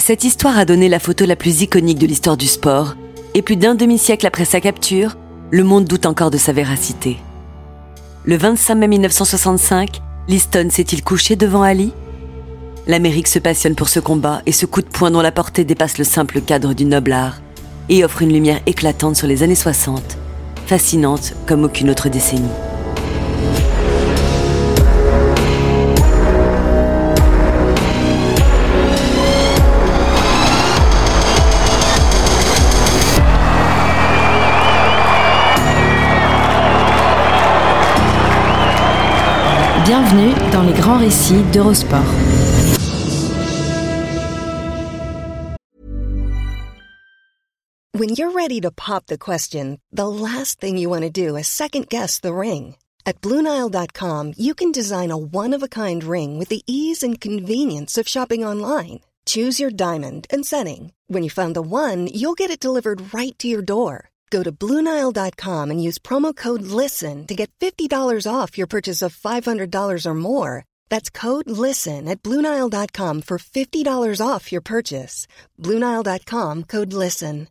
Cette histoire a donné la photo la plus iconique de l'histoire du sport, et plus d'un demi-siècle après sa capture, le monde doute encore de sa véracité. Le 25 mai 1965, Liston s'est-il couché devant Ali? L'Amérique se passionne pour ce combat et ce coup de poing dont la portée dépasse le simple cadre du noble art et offre une lumière éclatante sur les années 60, fascinante comme aucune autre décennie. Bienvenue dans les grands récits d'Eurosport. When you're ready to pop the question, the last thing you want to do is second guess the ring. At Bluenile.com, you can design a one of a kind ring with the ease and convenience of shopping online. Choose your diamond and setting. When you find the one, you'll get it delivered right to your door. Go to Bluenile.com and use promo code LISTEN to get $50 off your purchase of $500 or more. That's code LISTEN at Bluenile.com for $50 off your purchase. Bluenile.com code LISTEN.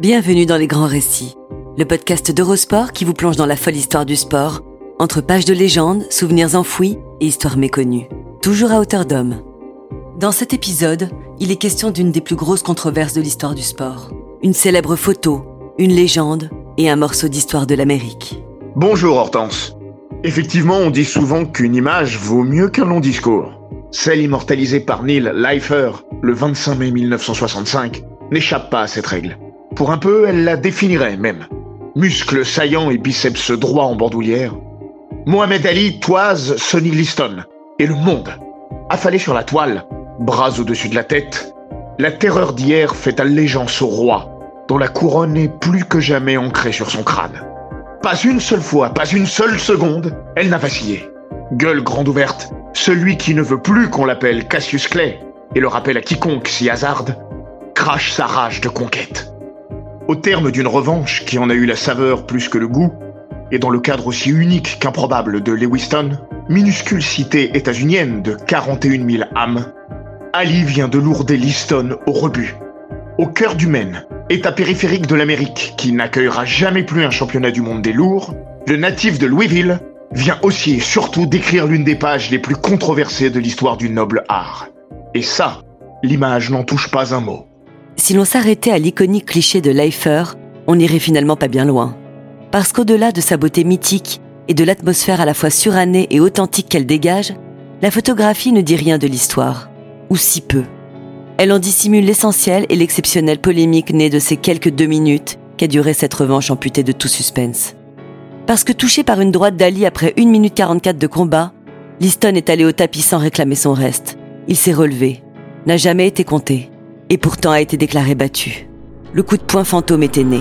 Bienvenue dans Les Grands Récits, le podcast d'Eurosport qui vous plonge dans la folle histoire du sport, entre pages de légendes, souvenirs enfouis et histoires méconnues, toujours à hauteur d'homme. Dans cet épisode, il est question d'une des plus grosses controverses de l'histoire du sport. Une célèbre photo, une légende et un morceau d'histoire de l'Amérique. Bonjour Hortense. Effectivement, on dit souvent qu'une image vaut mieux qu'un long discours. Celle immortalisée par Neil Leifer le 25 mai 1965 n'échappe pas à cette règle. Pour un peu, elle la définirait même. Muscles saillants et biceps droits en bandoulière. Mohamed Ali toise Sonny Liston et le monde. Affalé sur la toile, bras au-dessus de la tête, la terreur d'hier fait allégeance au roi, dont la couronne est plus que jamais ancrée sur son crâne. Pas une seule fois, pas une seule seconde, elle n'a vacillé. Gueule grande ouverte, celui qui ne veut plus qu'on l'appelle Cassius Clay, et le rappelle à quiconque s'y hasarde, crache sa rage de conquête. Au terme d'une revanche qui en a eu la saveur plus que le goût, et dans le cadre aussi unique qu'improbable de Lewiston, minuscule cité états-unienne de 41 000 âmes, Ali vient de lourder Liston au rebut. Au cœur du Maine, état périphérique de l'Amérique qui n'accueillera jamais plus un championnat du monde des lourds, le natif de Louisville vient aussi et surtout décrire l'une des pages les plus controversées de l'histoire du noble art. Et ça, l'image n'en touche pas un mot. Si l'on s'arrêtait à l'iconique cliché de Leifer, on n'irait finalement pas bien loin. Parce qu'au-delà de sa beauté mythique et de l'atmosphère à la fois surannée et authentique qu'elle dégage, la photographie ne dit rien de l'histoire, si peu. Elle en dissimule l'essentiel et l'exceptionnelle polémique née de ces quelques deux minutes qu'a duré cette revanche amputée de tout suspense. Parce que touché par une droite d'Ali après 1 minute 44 de combat, Liston est allé au tapis sans réclamer son reste. Il s'est relevé, n'a jamais été compté, et pourtant a été déclaré battu. Le coup de poing fantôme était né.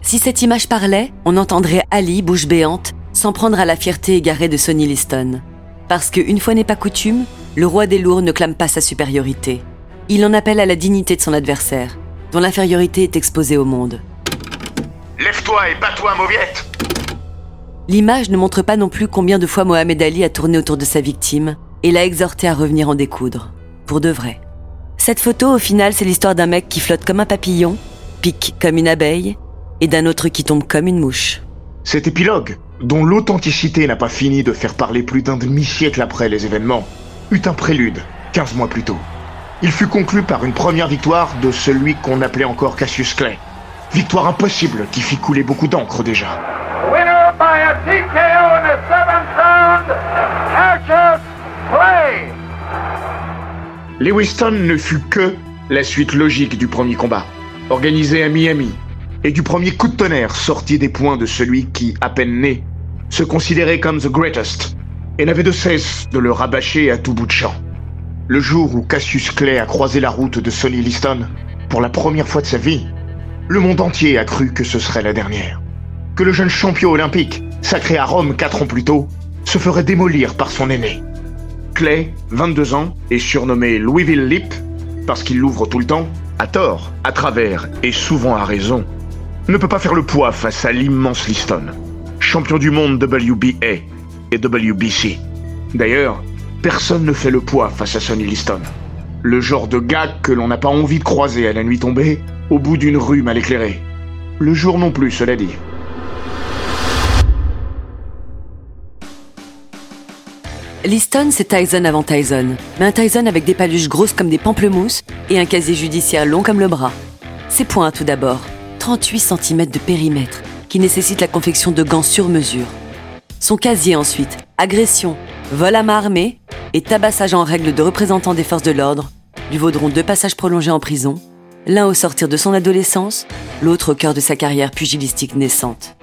Si cette image parlait, on entendrait Ali, bouche béante, s'en prendre à la fierté égarée de Sonny Liston. Parce que, une fois n'est pas coutume, le roi des lourds ne clame pas sa supériorité. Il en appelle à la dignité de son adversaire, dont l'infériorité est exposée au monde. Lève-toi et bats-toi, mauviette L'image ne montre pas non plus combien de fois Mohamed Ali a tourné autour de sa victime et l'a exhorté à revenir en découdre. Pour de vrai. Cette photo, au final, c'est l'histoire d'un mec qui flotte comme un papillon, pique comme une abeille, et d'un autre qui tombe comme une mouche. Cet épilogue, dont l'authenticité n'a pas fini de faire parler plus d'un demi-siècle après les événements, eut un prélude, 15 mois plus tôt. Il fut conclu par une première victoire de celui qu'on appelait encore Cassius Clay. Victoire impossible qui fit couler beaucoup d'encre déjà. Winner by a TKO in the seventh round, Cassius Clay. Lewiston ne fut que la suite logique du premier combat, organisé à Miami, et du premier coup de tonnerre sorti des poings de celui qui, à peine né, se considérait comme the greatest, et n'avait de cesse de le rabâcher à tout bout de champ. Le jour où Cassius Clay a croisé la route de Sonny Liston, pour la première fois de sa vie, le monde entier a cru que ce serait la dernière. Que le jeune champion olympique, sacré à Rome quatre ans plus tôt, se ferait démolir par son aîné. Clay, 22 ans, est surnommé Louisville Lip, parce qu'il l'ouvre tout le temps, à tort, à travers et souvent à raison, ne peut pas faire le poids face à l'immense Liston, champion du monde WBA et WBC. D'ailleurs, personne ne fait le poids face à Sonny Liston. Le genre de gars que l'on n'a pas envie de croiser à la nuit tombée, au bout d'une rue mal éclairée. Le jour non plus, cela dit. Liston, c'est Tyson avant Tyson, mais un Tyson avec des paluches grosses comme des pamplemousses et un casier judiciaire long comme le bras. Ses points tout d'abord, 38 cm de périmètre, qui nécessite la confection de gants sur mesure. Son casier ensuite, agression, vol à main armée et tabassage en règle de représentants des forces de l'ordre, lui vaudront deux passages prolongés en prison, l'un au sortir de son adolescence, l'autre au cœur de sa carrière pugilistique naissante.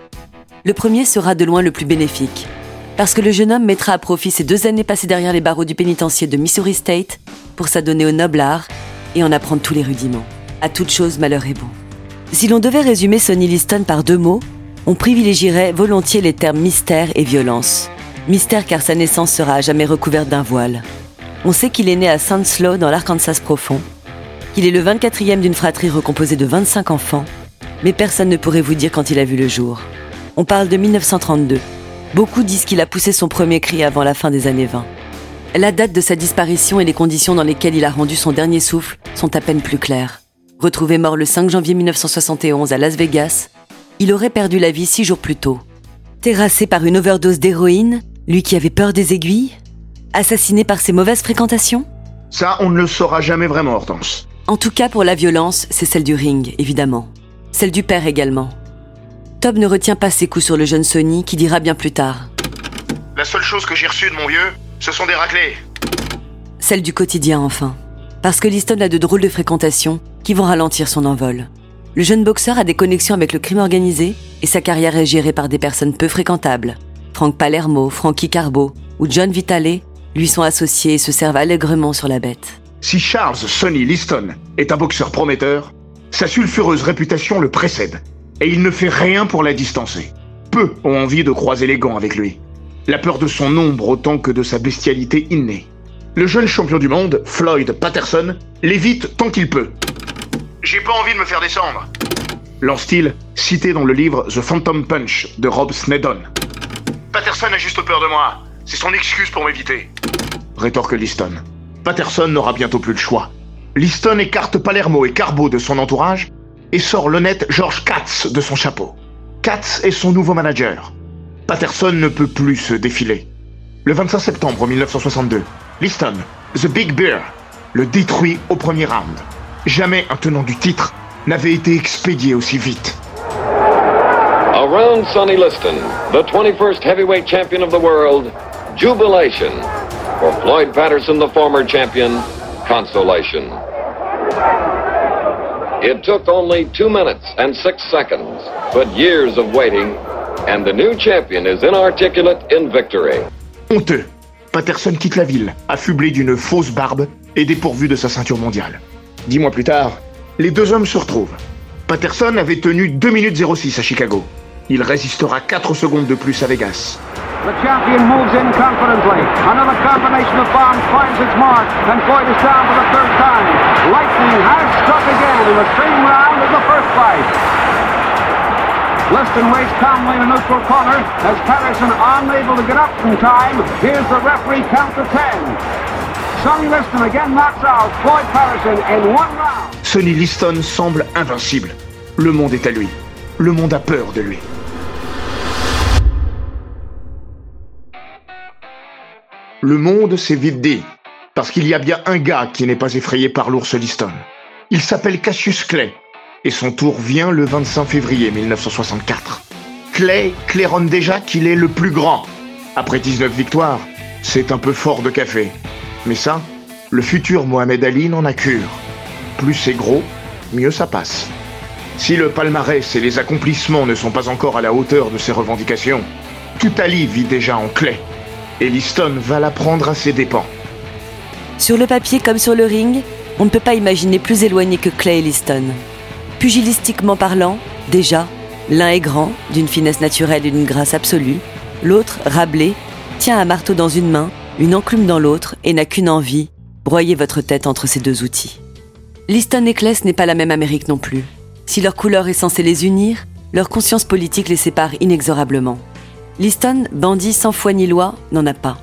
Le premier sera de loin le plus bénéfique, parce que le jeune homme mettra à profit ses deux années passées derrière les barreaux du pénitencier de Missouri State pour s'adonner au noble art et en apprendre tous les rudiments. À toute chose, malheur est bon. Si l'on devait résumer Sonny Liston par deux mots, on privilégierait volontiers les termes mystère et violence. Mystère car sa naissance sera à jamais recouverte d'un voile. On sait qu'il est né à Slow dans l'Arkansas profond, qu'il est le 24e d'une fratrie recomposée de 25 enfants, mais personne ne pourrait vous dire quand il a vu le jour. On parle de 1932. Beaucoup disent qu'il a poussé son premier cri avant la fin des années 20. La date de sa disparition et les conditions dans lesquelles il a rendu son dernier souffle sont à peine plus claires. Retrouvé mort le 5 janvier 1971 à Las Vegas, il aurait perdu la vie six jours plus tôt. Terrassé par une overdose d'héroïne, lui qui avait peur des aiguilles Assassiné par ses mauvaises fréquentations? Ça, on ne le saura jamais vraiment, Hortense. En tout cas, pour la violence, c'est celle du ring, évidemment. Celle du père également. Tob ne retient pas ses coups sur le jeune Sonny qui dira bien plus tard. La seule chose que j'ai reçue de mon vieux, ce sont des raclés. Celle du quotidien enfin. Parce que Liston a de drôles de fréquentations qui vont ralentir son envol. Le jeune boxeur a des connexions avec le crime organisé et sa carrière est gérée par des personnes peu fréquentables. Frank Palermo, Frankie Carbo ou John Vitale lui sont associés et se servent allègrement sur la bête. Si Charles Sonny Liston est un boxeur prometteur, sa sulfureuse réputation le précède et il ne fait rien pour la distancer. Peu ont envie de croiser les gants avec lui. La peur de son ombre autant que de sa bestialité innée. Le jeune champion du monde, Floyd Patterson, l'évite tant qu'il peut. J'ai pas envie de me faire descendre. Lance-t-il, cité dans le livre The Phantom Punch de Rob Snedon. Patterson a juste peur de moi. C'est son excuse pour m'éviter. Rétorque Liston. Patterson n'aura bientôt plus le choix. Liston écarte Palermo et Carbo de son entourage et sort l'honnête George Katz de son chapeau. Katz est son nouveau manager. Patterson ne peut plus se défiler. Le 25 septembre 1962, Liston, The Big Bear, le détruit au premier round. Jamais un tenant du titre n'avait été expédié aussi vite. Around Sonny Liston, the 21st heavyweight champion of the world, jubilation. For Floyd Patterson, the former champion, consolation. It took only two minutes and six seconds, but years of waiting, and the new champion is inarticulate in victory. Honteux. Patterson quitte la ville, affublé d'une fausse barbe et dépourvu de sa ceinture mondiale. Dix mois plus tard, les deux hommes se retrouvent. Patterson avait tenu 2 minutes 06 à Chicago. Il résistera 4 secondes de plus à Vegas. The champion moves in confidently. Another combination of bombs finds its mark, and Floyd is down for the third time. Lightning has struck again in the same round as the first fight. Liston waits calmly in a neutral corner as Patterson unable to get up in time. Here's the referee count to ten. Sonny Liston again knocks out Floyd Patterson one round. Sonny Liston semble invincible. Le monde est à lui. Le monde a peur de lui. Le monde s'est vite dit, parce qu'il y a bien un gars qui n'est pas effrayé par l'ours Liston. Il s'appelle Cassius Clay, et son tour vient le 25 février 1964. Clay claironne déjà qu'il est le plus grand. Après 19 victoires, c'est un peu fort de café. Mais ça, le futur Mohamed Ali n'en a cure. Plus c'est gros, mieux ça passe. Si le palmarès et les accomplissements ne sont pas encore à la hauteur de ses revendications, tout Ali vit déjà en Clay et Liston va la prendre à ses dépens. Sur le papier comme sur le ring, on ne peut pas imaginer plus éloigné que Clay et Liston. Pugilistiquement parlant, déjà, l'un est grand, d'une finesse naturelle et d'une grâce absolue, l'autre, rablé, tient un marteau dans une main, une enclume dans l'autre et n'a qu'une envie, broyer votre tête entre ces deux outils. Liston et Clay n'est pas la même Amérique non plus. Si leur couleur est censée les unir, leur conscience politique les sépare inexorablement. Liston, bandit sans foi ni loi, n'en a pas.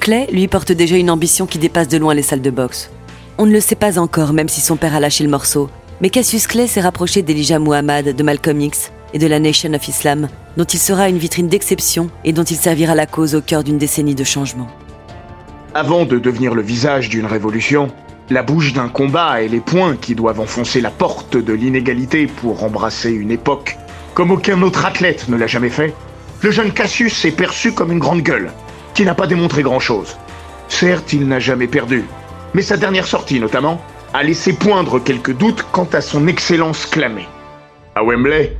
Clay, lui, porte déjà une ambition qui dépasse de loin les salles de boxe. On ne le sait pas encore, même si son père a lâché le morceau, mais Cassius Clay s'est rapproché d'Elijah Muhammad, de Malcolm X et de la Nation of Islam, dont il sera une vitrine d'exception et dont il servira la cause au cœur d'une décennie de changement. Avant de devenir le visage d'une révolution, la bouche d'un combat et les poings qui doivent enfoncer la porte de l'inégalité pour embrasser une époque comme aucun autre athlète ne l'a jamais fait, le jeune Cassius est perçu comme une grande gueule, qui n'a pas démontré grand-chose. Certes, il n'a jamais perdu, mais sa dernière sortie notamment a laissé poindre quelques doutes quant à son excellence clamée. À Wembley,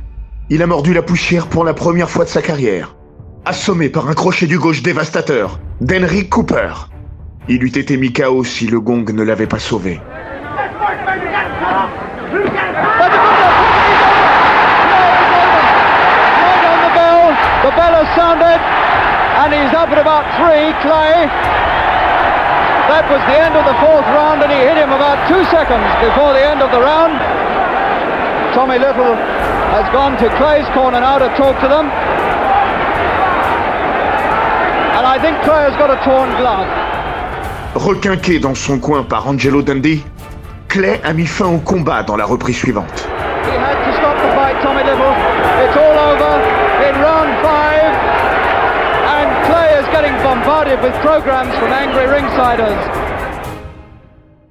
il a mordu la poussière pour la première fois de sa carrière, assommé par un crochet du gauche dévastateur d'Henry Cooper. Il eût été mis KO si le gong ne l'avait pas sauvé. The bell has sounded, and he's up at about three, Clay. That was the end of the fourth round, and he hit him about two seconds before the end of the round. Tommy Little has gone to Clay's corner now to talk to them. And I think Clay has got a torn glove. Requinqué dans son coin par Angelo Dundee, Clay a mis fin au combat dans la reprise suivante.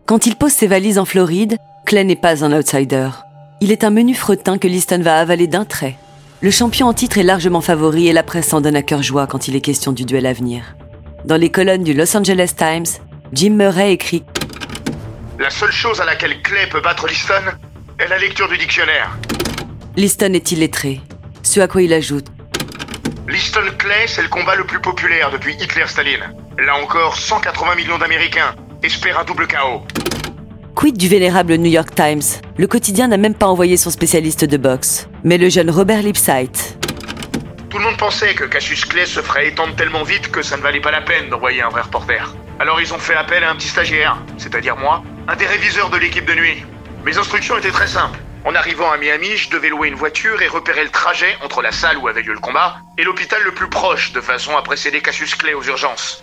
Quand il pose ses valises en Floride, Clay n'est pas un outsider. Il est un menu fretin que Liston va avaler d'un trait. Le champion en titre est largement favori et la presse en donne à cœur joie quand il est question du duel à venir. Dans les colonnes du Los Angeles Times, Jim Murray écrit La seule chose à laquelle Clay peut battre Liston est la lecture du dictionnaire. Liston est illettré. Ce à quoi il ajoute Liston Clay, c'est le combat le plus populaire depuis Hitler-Staline. Là encore, 180 millions d'Américains espèrent un double KO. Quid du vénérable New York Times? Le quotidien n'a même pas envoyé son spécialiste de boxe, mais le jeune Robert Lipsight. Tout le monde pensait que Cassius Clay se ferait étendre tellement vite que ça ne valait pas la peine d'envoyer un vrai reporter. Alors ils ont fait appel à un petit stagiaire, c'est-à-dire moi, un des réviseurs de l'équipe de nuit. Mes instructions étaient très simples. En arrivant à Miami, je devais louer une voiture et repérer le trajet entre la salle où avait lieu le combat et l'hôpital le plus proche, de façon à précéder Cassius Clay aux urgences.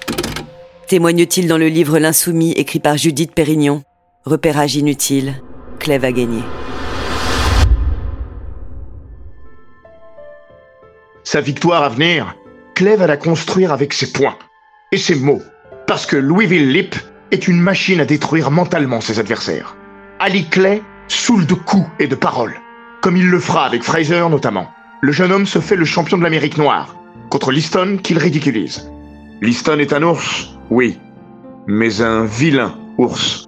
Témoigne-t-il dans le livre L'Insoumis écrit par Judith Pérignon Repérage inutile, Clay va gagner. Sa victoire à venir, Clay va la construire avec ses poings et ses mots. Parce que Louisville Lip est une machine à détruire mentalement ses adversaires. Ali Clay saoule de coups et de paroles, comme il le fera avec Fraser notamment. Le jeune homme se fait le champion de l'Amérique noire, contre Liston qu'il ridiculise. Liston est un ours, oui, mais un vilain ours.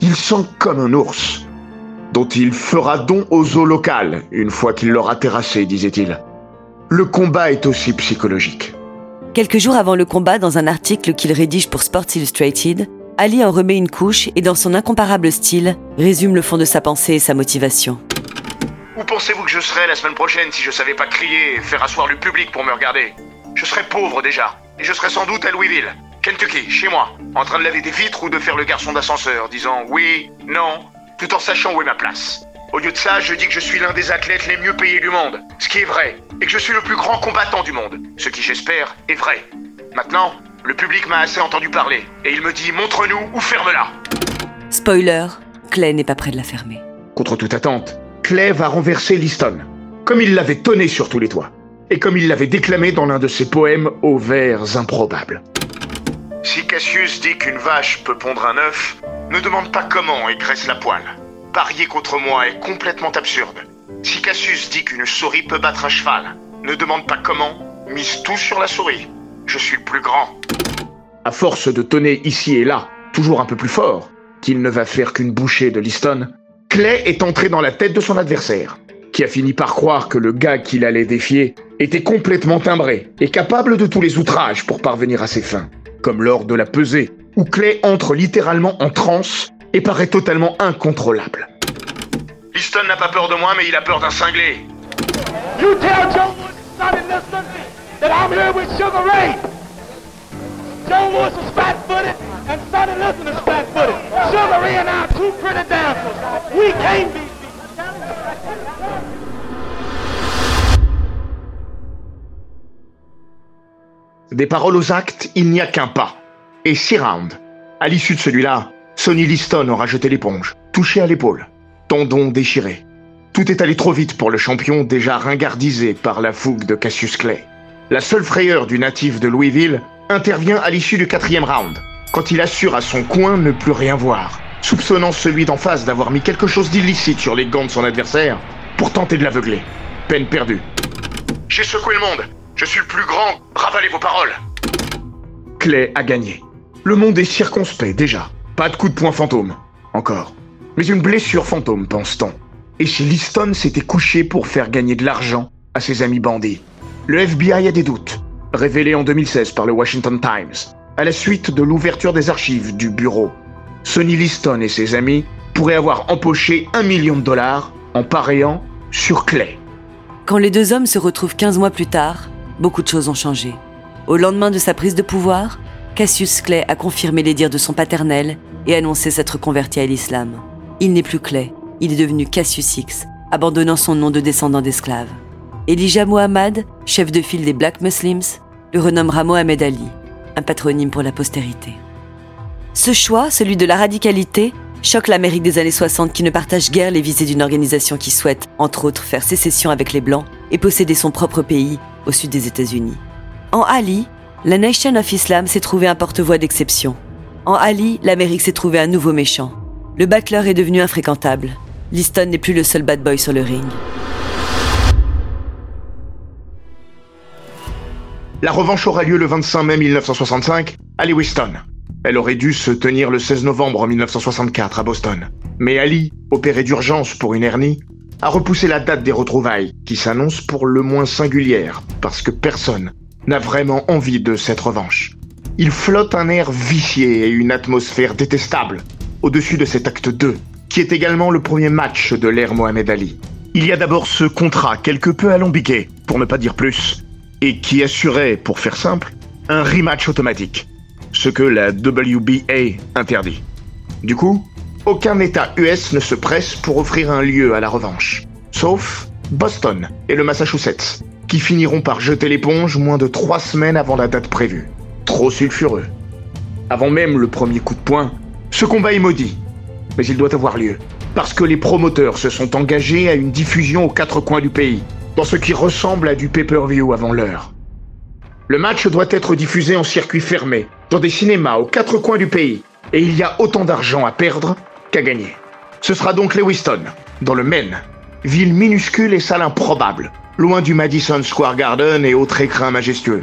Il sent comme un ours, dont il fera don au zoo local une fois qu'il l'aura terrassé, disait-il. Le combat est aussi psychologique. Quelques jours avant le combat, dans un article qu'il rédige pour Sports Illustrated, Ali en remet une couche et dans son incomparable style, résume le fond de sa pensée et sa motivation. Où pensez-vous que je serais la semaine prochaine si je savais pas crier et faire asseoir le public pour me regarder? Je serais pauvre déjà, et je serais sans doute à Louisville, Kentucky, chez moi, en train de laver des vitres ou de faire le garçon d'ascenseur, disant oui, non, tout en sachant où est ma place. Au lieu de ça, je dis que je suis l'un des athlètes les mieux payés du monde, ce qui est vrai, et que je suis le plus grand combattant du monde, ce qui j'espère est vrai. Maintenant, le public m'a assez entendu parler, et il me dit montre-nous ou ferme-la. Spoiler, Clay n'est pas près de la fermer. Contre toute attente, Clay va renverser Liston, comme il l'avait tonné sur tous les toits, et comme il l'avait déclamé dans l'un de ses poèmes aux vers improbables. Si Cassius dit qu'une vache peut pondre un œuf, ne demande pas comment et graisse la poêle. Parier contre moi est complètement absurde. Si Cassius dit qu'une souris peut battre un cheval, ne demande pas comment, mise tout sur la souris. Je suis plus grand. À force de tonner ici et là, toujours un peu plus fort, qu'il ne va faire qu'une bouchée de Liston, Clay est entré dans la tête de son adversaire, qui a fini par croire que le gars qu'il allait défier était complètement timbré et capable de tous les outrages pour parvenir à ses fins, comme lors de la pesée, où Clay entre littéralement en transe et paraît totalement incontrôlable. Liston n'a pas peur de moi, mais il a peur d'un cinglé. You tell Joe Wood and Liston that I'm here with Sugar Ray. Joe Woods is flat-footed and Sonny Liston is flat-footed. Sugar Ray and I are two pretty dancers. We can't be Des paroles aux actes, il n'y a qu'un pas. Et six rounds. À l'issue de celui-là, Sonny Liston aura jeté l'éponge, touché à l'épaule, tendon déchiré. Tout est allé trop vite pour le champion déjà ringardisé par la fougue de Cassius Clay. La seule frayeur du natif de Louisville intervient à l'issue du quatrième round, quand il assure à son coin ne plus rien voir, soupçonnant celui d'en face d'avoir mis quelque chose d'illicite sur les gants de son adversaire pour tenter de l'aveugler. Peine perdue. J'ai secoué le monde. Je suis le plus grand. Ravalez vos paroles. Clay a gagné. Le monde est circonspect déjà. Pas de coup de poing fantôme. Encore. Mais une blessure fantôme, pense-t-on. Et si Liston s'était couché pour faire gagner de l'argent à ses amis bandits Le FBI a des doutes, révélés en 2016 par le Washington Times, à la suite de l'ouverture des archives du bureau. Sonny Liston et ses amis pourraient avoir empoché un million de dollars en paréant sur Clay. Quand les deux hommes se retrouvent 15 mois plus tard, beaucoup de choses ont changé. Au lendemain de sa prise de pouvoir, Cassius Clay a confirmé les dires de son paternel et annoncé s'être converti à l'islam. Il n'est plus Clay, il est devenu Cassius X, abandonnant son nom de descendant d'esclaves. Elijah Muhammad, chef de file des Black Muslims, le renommera Mohamed Ali, un patronyme pour la postérité. Ce choix, celui de la radicalité, choque l'Amérique des années 60 qui ne partage guère les visées d'une organisation qui souhaite, entre autres, faire sécession avec les Blancs et posséder son propre pays au sud des États-Unis. En Ali, la Nation of Islam s'est trouvé un porte-voix d'exception. En Ali, l'Amérique s'est trouvé un nouveau méchant. Le battleur est devenu infréquentable. Liston n'est plus le seul bad boy sur le ring. La revanche aura lieu le 25 mai 1965 à Lewiston. Elle aurait dû se tenir le 16 novembre 1964 à Boston. Mais Ali, opéré d'urgence pour une hernie, a repoussé la date des retrouvailles, qui s'annonce pour le moins singulière, parce que personne n'a vraiment envie de cette revanche. Il flotte un air vicié et une atmosphère détestable au-dessus de cet acte 2, qui est également le premier match de l'ère Mohamed Ali. Il y a d'abord ce contrat quelque peu alambiqué, pour ne pas dire plus, et qui assurait, pour faire simple, un rematch automatique, ce que la WBA interdit. Du coup, aucun État US ne se presse pour offrir un lieu à la revanche, sauf Boston et le Massachusetts, qui finiront par jeter l'éponge moins de trois semaines avant la date prévue. Trop sulfureux. Avant même le premier coup de poing, ce combat est maudit. Mais il doit avoir lieu. Parce que les promoteurs se sont engagés à une diffusion aux quatre coins du pays, dans ce qui ressemble à du pay-per-view avant l'heure. Le match doit être diffusé en circuit fermé, dans des cinémas aux quatre coins du pays, et il y a autant d'argent à perdre qu'à gagner. Ce sera donc Lewiston, dans le Maine, ville minuscule et salle improbable, loin du Madison Square Garden et autres écrins majestueux.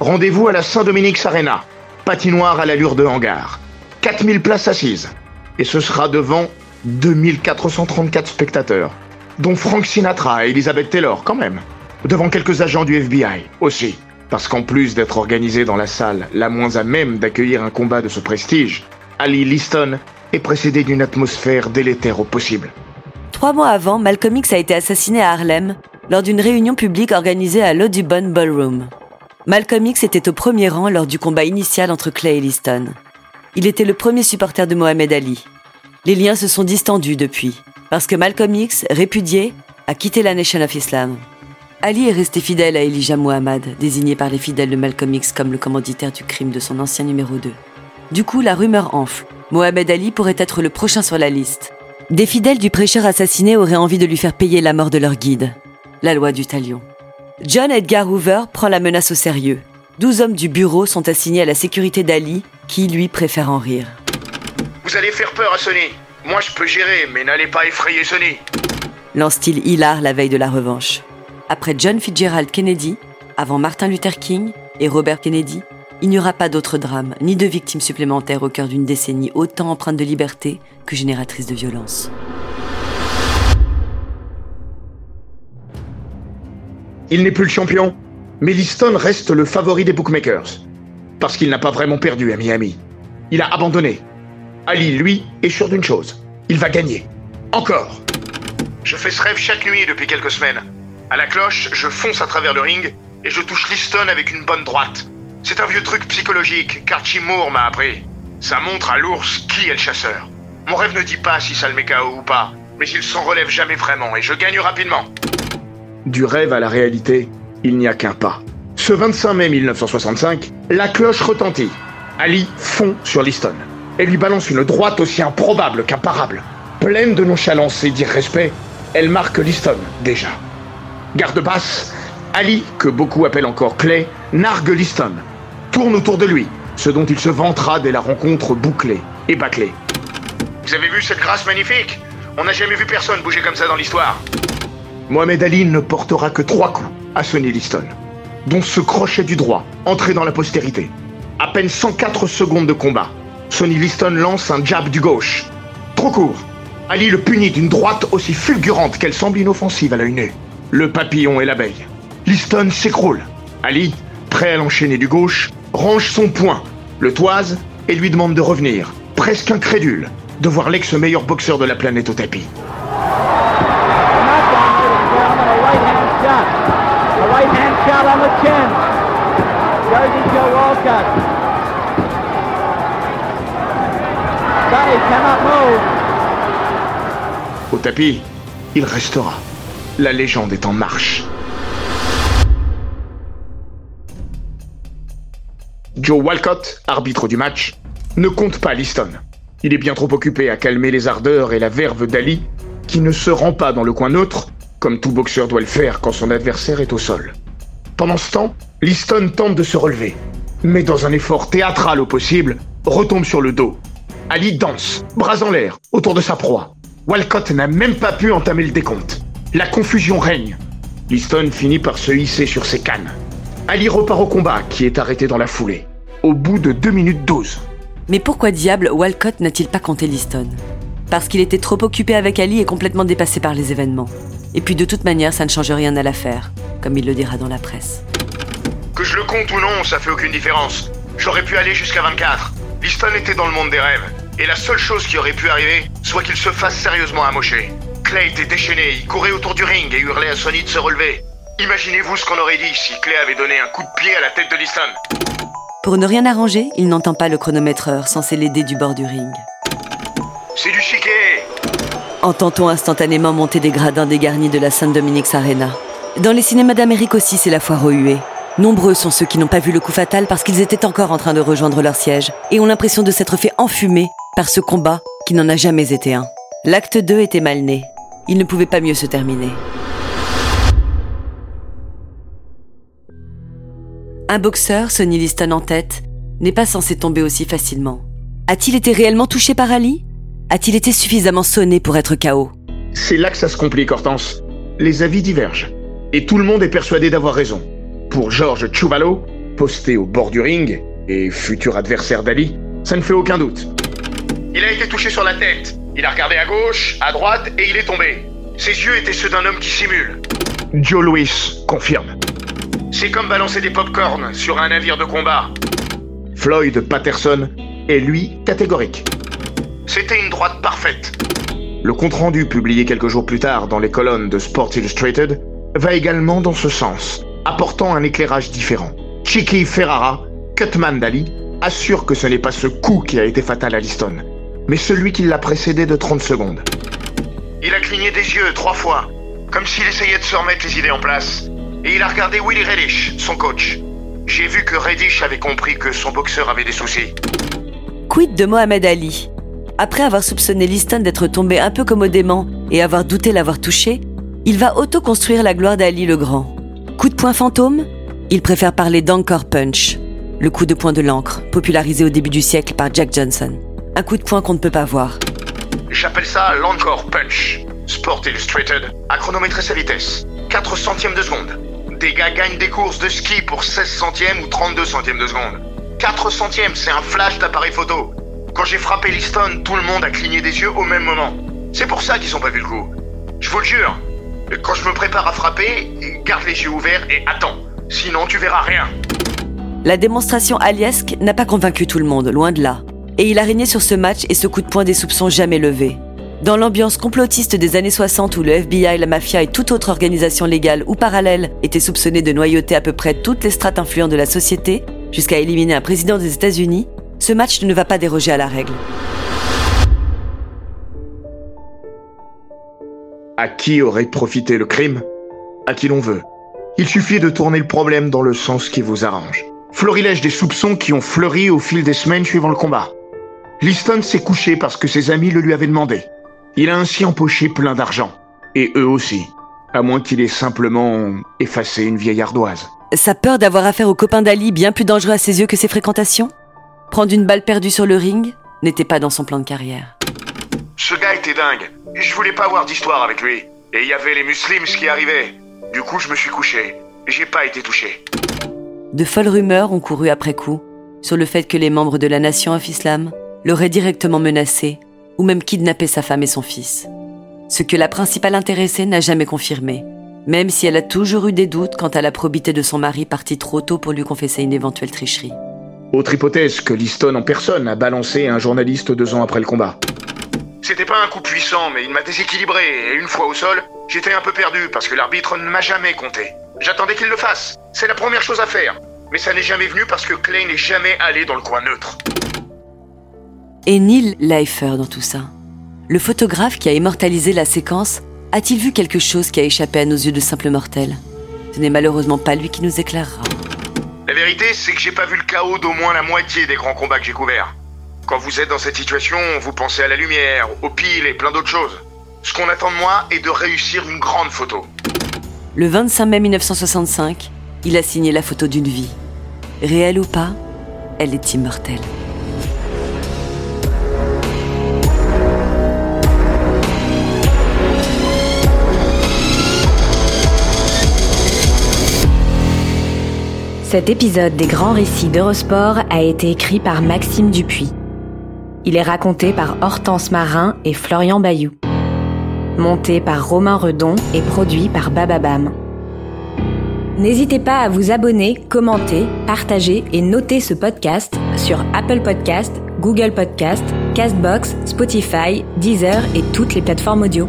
Rendez-vous à la Saint-Dominique Arena, patinoire à l'allure de hangar. 4000 places assises. Et ce sera devant 2434 spectateurs, dont Frank Sinatra et Elizabeth Taylor quand même. Devant quelques agents du FBI aussi. Parce qu'en plus d'être organisé dans la salle la moins à même d'accueillir un combat de ce prestige, Ali Liston est précédé d'une atmosphère délétère au possible. Trois mois avant, Malcolm X a été assassiné à Harlem lors d'une réunion publique organisée à l'Audubon Ballroom. Malcolm X était au premier rang lors du combat initial entre Clay et Liston. Il était le premier supporter de Mohamed Ali. Les liens se sont distendus depuis, parce que Malcolm X, répudié, a quitté la Nation of Islam. Ali est resté fidèle à Elijah Muhammad, désigné par les fidèles de Malcolm X comme le commanditaire du crime de son ancien numéro 2. Du coup, la rumeur enfle. Mohamed Ali pourrait être le prochain sur la liste. Des fidèles du prêcheur assassiné auraient envie de lui faire payer la mort de leur guide. La loi du talion. John Edgar Hoover prend la menace au sérieux. Douze hommes du bureau sont assignés à la sécurité d'Ali, qui, lui, préfère en rire. Vous allez faire peur à Sonny. Moi, je peux gérer, mais n'allez pas effrayer Sonny. Lance-t-il hilar la veille de la revanche. Après John Fitzgerald Kennedy, avant Martin Luther King et Robert Kennedy, il n'y aura pas d'autre drame, ni de victimes supplémentaires au cœur d'une décennie autant empreinte de liberté que génératrice de violence. Il n'est plus le champion, mais Liston reste le favori des bookmakers. Parce qu'il n'a pas vraiment perdu à Miami. Il a abandonné. Ali, lui, est sûr d'une chose. Il va gagner. Encore. Je fais ce rêve chaque nuit depuis quelques semaines. À la cloche, je fonce à travers le ring et je touche Liston avec une bonne droite. C'est un vieux truc psychologique qu'Archie Moore m'a appris. Ça montre à l'ours qui est le chasseur. Mon rêve ne dit pas si ça le met KO ou pas, mais il s'en relève jamais vraiment et je gagne rapidement. Du rêve à la réalité, il n'y a qu'un pas. Ce 25 mai 1965, la cloche retentit. Ali fond sur Liston et lui balance une droite aussi improbable qu'imparable. Pleine de nonchalance et d'irrespect, elle marque Liston déjà. Garde basse, Ali, que beaucoup appellent encore Clay, nargue Liston, tourne autour de lui, ce dont il se vantera dès la rencontre bouclée et bâclée. Vous avez vu cette grâce magnifique? On n'a jamais vu personne bouger comme ça dans l'histoire. Mohamed Ali ne portera que trois coups à Sonny Liston, dont ce crochet du droit, entré dans la postérité. À peine 104 secondes de combat, Sonny Liston lance un jab du gauche. Trop court. Ali le punit d'une droite aussi fulgurante qu'elle semble inoffensive à l'œil nu. Le papillon et l'abeille. Liston s'écroule. Ali, prêt à l'enchaîner du gauche, range son poing, le toise et lui demande de revenir, presque incrédule, de voir l'ex-meilleur boxeur de la planète au tapis. Au tapis, il restera. La légende est en marche. Joe Walcott, arbitre du match, ne compte pas Liston. Il est bien trop occupé à calmer les ardeurs et la verve d'Ali, qui ne se rend pas dans le coin neutre, comme tout boxeur doit le faire quand son adversaire est au sol. Pendant ce temps, Liston tente de se relever, mais dans un effort théâtral au possible, retombe sur le dos. Ali danse, bras en l'air, autour de sa proie. Walcott n'a même pas pu entamer le décompte. La confusion règne. Liston finit par se hisser sur ses cannes. Ali repart au combat, qui est arrêté dans la foulée, au bout de 2 minutes 12. Mais pourquoi diable Walcott n'a-t-il pas compté Liston? Parce qu'il était trop occupé avec Ali et complètement dépassé par les événements. Et puis de toute manière, ça ne change rien à l'affaire, comme il le dira dans la presse. Que je le compte ou non, ça fait aucune différence. J'aurais pu aller jusqu'à 24. Liston était dans le monde des rêves. Et la seule chose qui aurait pu arriver, soit qu'il se fasse sérieusement amocher. Clay était déchaîné, il courait autour du ring et hurlait à Sonny de se relever. Imaginez-vous ce qu'on aurait dit si Clay avait donné un coup de pied à la tête de Liston. Pour ne rien arranger, il n'entend pas le chronomètreur censé l'aider du bord du ring. C'est du chiquet Entend-on instantanément monter des gradins dégarnis de la Saint-Dominique's Arena. Dans les cinémas d'Amérique aussi, c'est la foire aux huées. Nombreux sont ceux qui n'ont pas vu le coup fatal parce qu'ils étaient encore en train de rejoindre leur siège et ont l'impression de s'être fait enfumer par ce combat qui n'en a jamais été un. L'acte 2 était mal né. Il ne pouvait pas mieux se terminer. Un boxeur, Sonny Liston en tête, n'est pas censé tomber aussi facilement. A-t-il été réellement touché par Ali? A-t-il été suffisamment sonné pour être KO C'est là que ça se complique, Hortense. Les avis divergent. Et tout le monde est persuadé d'avoir raison. Pour George Chuvalo, posté au bord du ring, et futur adversaire d'Ali, ça ne fait aucun doute. Il a été touché sur la tête. Il a regardé à gauche, à droite, et il est tombé. Ses yeux étaient ceux d'un homme qui simule. Joe Louis confirme. C'est comme balancer des pop-corns sur un navire de combat. Floyd Patterson est lui catégorique. C'était une droite parfaite. Le compte-rendu publié quelques jours plus tard dans les colonnes de Sports Illustrated va également dans ce sens, apportant un éclairage différent. Chicky Ferrara, Cutman d'Ali, assure que ce n'est pas ce coup qui a été fatal à Liston, mais celui qui l'a précédé de 30 secondes. Il a cligné des yeux trois fois, comme s'il essayait de se remettre les idées en place. Et il a regardé Willie Reddish, son coach. J'ai vu que Reddish avait compris que son boxeur avait des soucis. Quid de Mohamed Ali? Après avoir soupçonné Liston d'être tombé un peu commodément et avoir douté l'avoir touché, il va auto-construire la gloire d'Ali le Grand. Coup de poing fantôme Il préfère parler d'Anchor Punch, le coup de poing de l'encre, popularisé au début du siècle par Jack Johnson. Un coup de poing qu'on ne peut pas voir. J'appelle ça l'Anchor Punch. Sport Illustrated a chronométré sa vitesse. 4 centièmes de seconde. Des gars gagnent des courses de ski pour 16 centièmes ou 32 centièmes de seconde. 4 centièmes, c'est un flash d'appareil photo. Quand j'ai frappé Liston, tout le monde a cligné des yeux au même moment. C'est pour ça qu'ils ont pas vu le coup. Je vous le jure. Quand je me prépare à frapper, garde les yeux ouverts et attends. Sinon, tu verras rien. La démonstration aliesque n'a pas convaincu tout le monde, loin de là. Et il a régné sur ce match et ce coup de poing des soupçons jamais levés. Dans l'ambiance complotiste des années 60 où le FBI, la mafia et toute autre organisation légale ou parallèle étaient soupçonnés de noyauter à peu près toutes les strates influentes de la société, jusqu'à éliminer un président des États-Unis, ce match ne va pas déroger à la règle. À qui aurait profité le crime? À qui l'on veut. Il suffit de tourner le problème dans le sens qui vous arrange. Florilège des soupçons qui ont fleuri au fil des semaines suivant le combat. Liston s'est couché parce que ses amis le lui avaient demandé. Il a ainsi empoché plein d'argent. Et eux aussi. À moins qu'il ait simplement effacé une vieille ardoise. Sa peur d'avoir affaire aux copains d'Ali bien plus dangereux à ses yeux que ses fréquentations? Prendre une balle perdue sur le ring n'était pas dans son plan de carrière. Ce gars était dingue. Je voulais pas avoir d'histoire avec lui. Et il y avait les muslims qui arrivaient. Du coup, je me suis couché. J'ai pas été touché. De folles rumeurs ont couru après coup sur le fait que les membres de la nation of Islam l'auraient directement menacé ou même kidnappé sa femme et son fils. Ce que la principale intéressée n'a jamais confirmé, même si elle a toujours eu des doutes quant à la probité de son mari parti trop tôt pour lui confesser une éventuelle tricherie. Autre hypothèse que Liston en personne a balancé à un journaliste deux ans après le combat. C'était pas un coup puissant, mais il m'a déséquilibré, et une fois au sol, j'étais un peu perdu parce que l'arbitre ne m'a jamais compté. J'attendais qu'il le fasse. C'est la première chose à faire. Mais ça n'est jamais venu parce que Clay n'est jamais allé dans le coin neutre. Et Neil Leifer dans tout ça Le photographe qui a immortalisé la séquence a-t-il vu quelque chose qui a échappé à nos yeux de simples mortels? Ce n'est malheureusement pas lui qui nous éclairera. La vérité, c'est que j'ai pas vu le chaos d'au moins la moitié des grands combats que j'ai couverts. Quand vous êtes dans cette situation, vous pensez à la lumière, aux piles et plein d'autres choses. Ce qu'on attend de moi est de réussir une grande photo. Le 25 mai 1965, il a signé la photo d'une vie. Réelle ou pas, elle est immortelle. Cet épisode des grands récits d'Eurosport a été écrit par Maxime Dupuis. Il est raconté par Hortense Marin et Florian Bayou. Monté par Romain Redon et produit par Bababam. N'hésitez pas à vous abonner, commenter, partager et noter ce podcast sur Apple Podcast, Google Podcast, Castbox, Spotify, Deezer et toutes les plateformes audio.